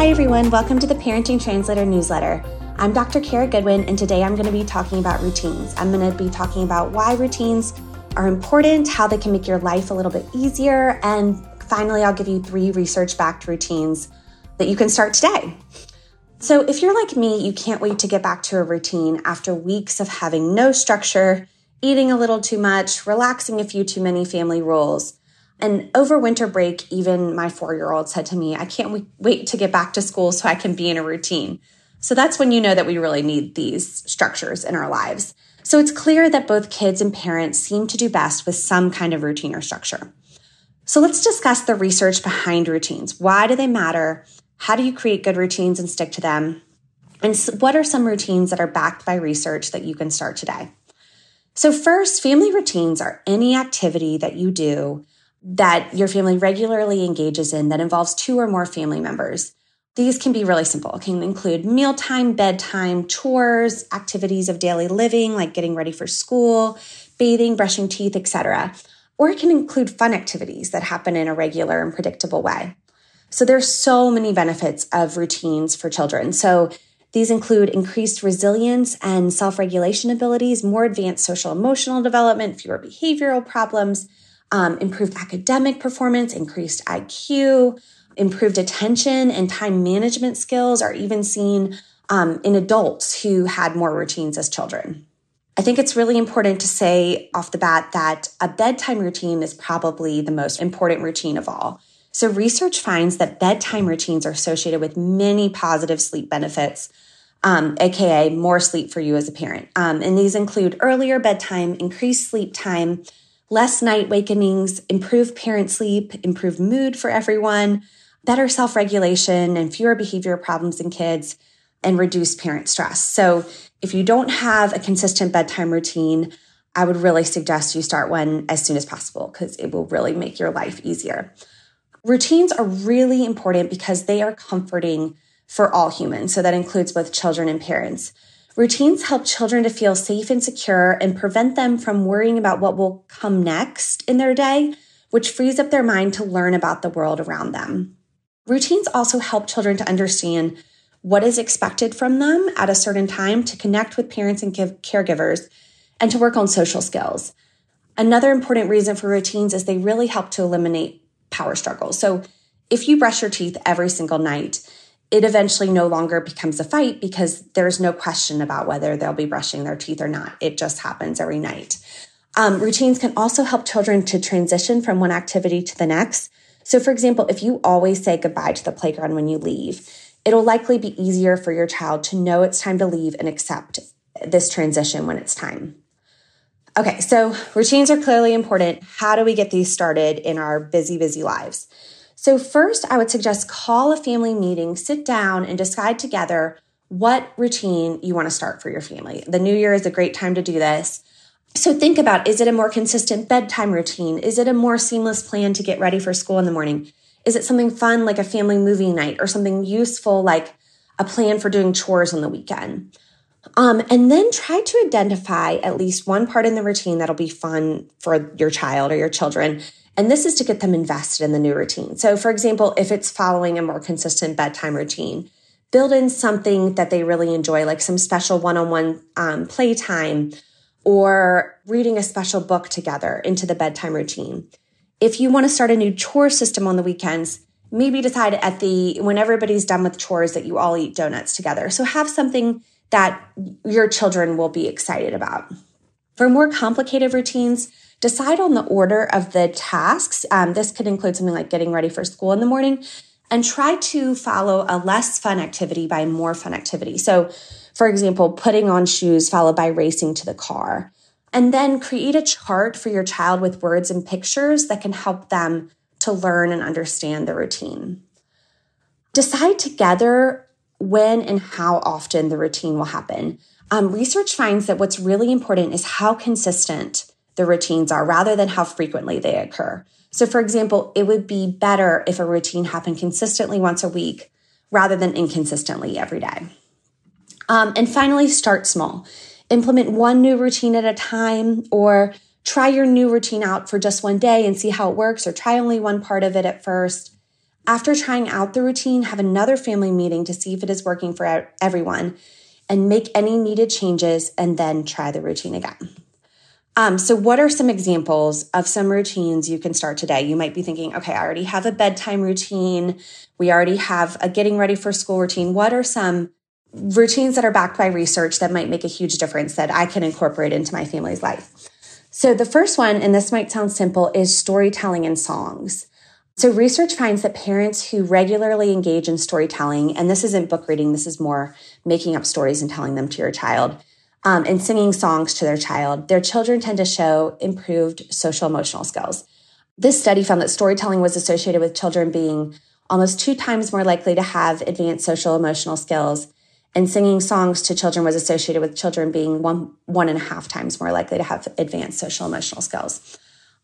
Hi, everyone. Welcome to the Parenting Translator newsletter. I'm Dr. Cara Goodwin, and today I'm going to be talking about routines. I'm going to be talking about why routines are important, how they can make your life a little bit easier, and finally, I'll give you three research backed routines that you can start today. So, if you're like me, you can't wait to get back to a routine after weeks of having no structure, eating a little too much, relaxing a few too many family rules. And over winter break, even my four year old said to me, I can't wait to get back to school so I can be in a routine. So that's when you know that we really need these structures in our lives. So it's clear that both kids and parents seem to do best with some kind of routine or structure. So let's discuss the research behind routines. Why do they matter? How do you create good routines and stick to them? And what are some routines that are backed by research that you can start today? So, first, family routines are any activity that you do that your family regularly engages in that involves two or more family members. These can be really simple. Can include mealtime, bedtime, chores, activities of daily living like getting ready for school, bathing, brushing teeth, etc. Or it can include fun activities that happen in a regular and predictable way. So there's so many benefits of routines for children. So these include increased resilience and self-regulation abilities, more advanced social emotional development, fewer behavioral problems, um, improved academic performance, increased IQ, improved attention and time management skills are even seen um, in adults who had more routines as children. I think it's really important to say off the bat that a bedtime routine is probably the most important routine of all. So, research finds that bedtime routines are associated with many positive sleep benefits, um, aka more sleep for you as a parent. Um, and these include earlier bedtime, increased sleep time, less night wakenings, improved parent sleep, improved mood for everyone, better self regulation, and fewer behavior problems in kids, and reduced parent stress. So, if you don't have a consistent bedtime routine, I would really suggest you start one as soon as possible because it will really make your life easier. Routines are really important because they are comforting for all humans. So that includes both children and parents. Routines help children to feel safe and secure and prevent them from worrying about what will come next in their day, which frees up their mind to learn about the world around them. Routines also help children to understand what is expected from them at a certain time to connect with parents and caregivers and to work on social skills. Another important reason for routines is they really help to eliminate power struggles. So if you brush your teeth every single night, it eventually no longer becomes a fight because there's no question about whether they'll be brushing their teeth or not. It just happens every night. Um, routines can also help children to transition from one activity to the next. So, for example, if you always say goodbye to the playground when you leave, it'll likely be easier for your child to know it's time to leave and accept this transition when it's time. Okay, so routines are clearly important. How do we get these started in our busy, busy lives? So, first, I would suggest call a family meeting, sit down, and decide together what routine you want to start for your family. The new year is a great time to do this. So, think about is it a more consistent bedtime routine? Is it a more seamless plan to get ready for school in the morning? Is it something fun like a family movie night or something useful like a plan for doing chores on the weekend? Um, and then try to identify at least one part in the routine that'll be fun for your child or your children and this is to get them invested in the new routine. So, for example, if it's following a more consistent bedtime routine, build in something that they really enjoy, like some special one on one playtime or reading a special book together into the bedtime routine. If you want to start a new chore system on the weekends, maybe decide at the when everybody's done with chores that you all eat donuts together. So have something that your children will be excited about. For more complicated routines, Decide on the order of the tasks. Um, this could include something like getting ready for school in the morning and try to follow a less fun activity by more fun activity. So, for example, putting on shoes followed by racing to the car. And then create a chart for your child with words and pictures that can help them to learn and understand the routine. Decide together when and how often the routine will happen. Um, research finds that what's really important is how consistent the routines are rather than how frequently they occur. So, for example, it would be better if a routine happened consistently once a week rather than inconsistently every day. Um, and finally, start small. Implement one new routine at a time or try your new routine out for just one day and see how it works, or try only one part of it at first. After trying out the routine, have another family meeting to see if it is working for everyone and make any needed changes and then try the routine again. Um, so, what are some examples of some routines you can start today? You might be thinking, okay, I already have a bedtime routine. We already have a getting ready for school routine. What are some routines that are backed by research that might make a huge difference that I can incorporate into my family's life? So, the first one, and this might sound simple, is storytelling and songs. So, research finds that parents who regularly engage in storytelling, and this isn't book reading, this is more making up stories and telling them to your child, um, and singing songs to their child, their children tend to show improved social emotional skills. This study found that storytelling was associated with children being almost two times more likely to have advanced social emotional skills and singing songs to children was associated with children being one one and a half times more likely to have advanced social emotional skills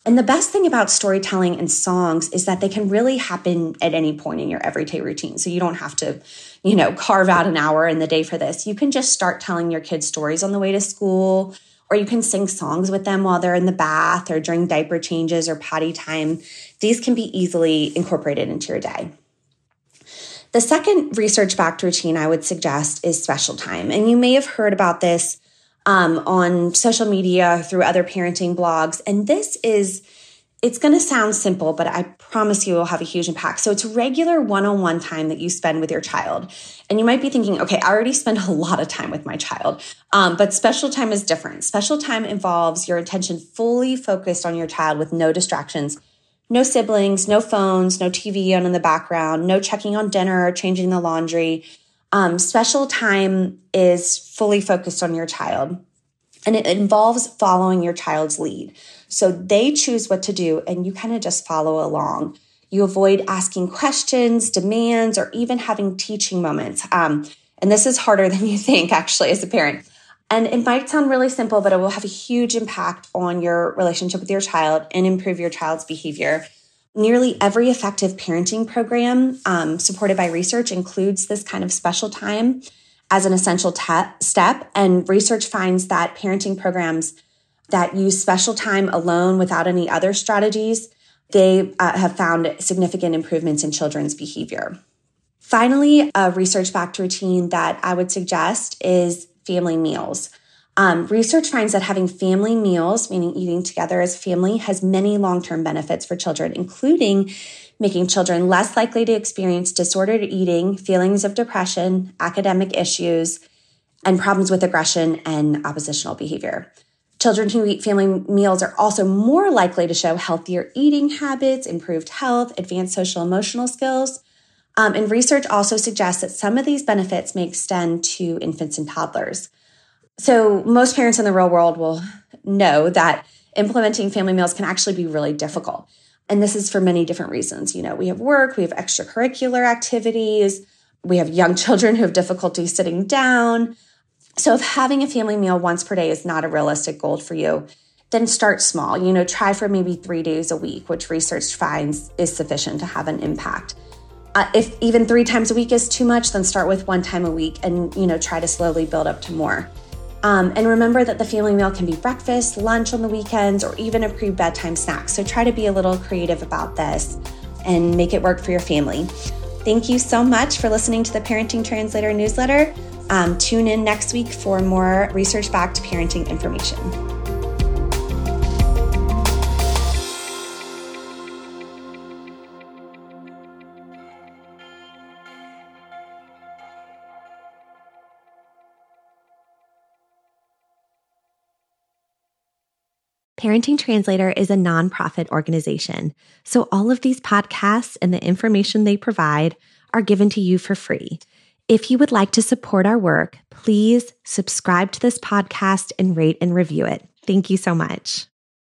and the best thing about storytelling and songs is that they can really happen at any point in your everyday routine so you don't have to you know carve out an hour in the day for this you can just start telling your kids stories on the way to school or you can sing songs with them while they're in the bath or during diaper changes or potty time these can be easily incorporated into your day the second research backed routine I would suggest is special time. And you may have heard about this um, on social media through other parenting blogs. And this is, it's going to sound simple, but I promise you it will have a huge impact. So it's regular one on one time that you spend with your child. And you might be thinking, okay, I already spend a lot of time with my child. Um, but special time is different. Special time involves your attention fully focused on your child with no distractions no siblings, no phones, no TV on in the background, no checking on dinner or changing the laundry. Um, special time is fully focused on your child and it involves following your child's lead. So they choose what to do and you kind of just follow along. You avoid asking questions, demands, or even having teaching moments. Um, and this is harder than you think, actually, as a parent. And it might sound really simple, but it will have a huge impact on your relationship with your child and improve your child's behavior. Nearly every effective parenting program um, supported by research includes this kind of special time as an essential te- step. And research finds that parenting programs that use special time alone without any other strategies, they uh, have found significant improvements in children's behavior. Finally, a research backed routine that I would suggest is family meals. Um, research finds that having family meals, meaning eating together as a family, has many long term benefits for children, including making children less likely to experience disordered eating, feelings of depression, academic issues, and problems with aggression and oppositional behavior. Children who eat family meals are also more likely to show healthier eating habits, improved health, advanced social emotional skills. Um, and research also suggests that some of these benefits may extend to infants and toddlers. So, most parents in the real world will know that implementing family meals can actually be really difficult. And this is for many different reasons. You know, we have work, we have extracurricular activities, we have young children who have difficulty sitting down. So, if having a family meal once per day is not a realistic goal for you, then start small. You know, try for maybe three days a week, which research finds is sufficient to have an impact. Uh, if even three times a week is too much, then start with one time a week and, you know, try to slowly build up to more. Um, and remember that the family meal can be breakfast, lunch on the weekends, or even a pre bedtime snack. So try to be a little creative about this and make it work for your family. Thank you so much for listening to the Parenting Translator newsletter. Um, tune in next week for more research backed parenting information. Parenting Translator is a nonprofit organization, so all of these podcasts and the information they provide are given to you for free. If you would like to support our work, please subscribe to this podcast and rate and review it. Thank you so much.